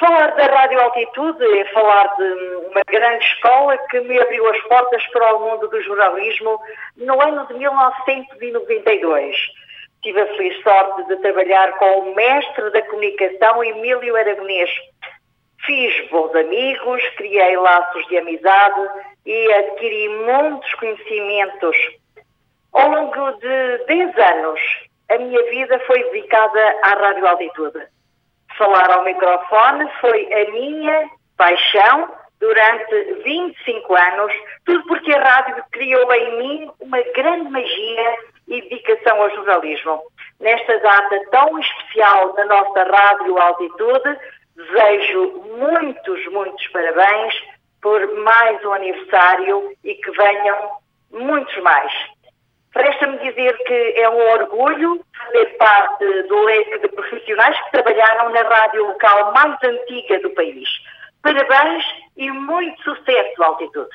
Falar da Rádio Altitude é falar de uma grande escola que me abriu as portas para o mundo do jornalismo no ano de 1992. Tive a feliz sorte de trabalhar com o mestre da comunicação, Emílio Aragonês. Fiz bons amigos, criei laços de amizade e adquiri muitos conhecimentos. Ao longo de 10 anos, a minha vida foi dedicada à Rádio Altitude falar ao microfone foi a minha paixão durante 25 anos, tudo porque a rádio criou em mim uma grande magia e dedicação ao jornalismo. Nesta data tão especial da nossa Rádio Altitude, desejo muitos, muitos parabéns por mais um aniversário e que venham muitos mais. Resta-me dizer que é um orgulho fazer parte do leque de trabalharam na rádio local mais antiga do país. Parabéns e muito sucesso, Altitude.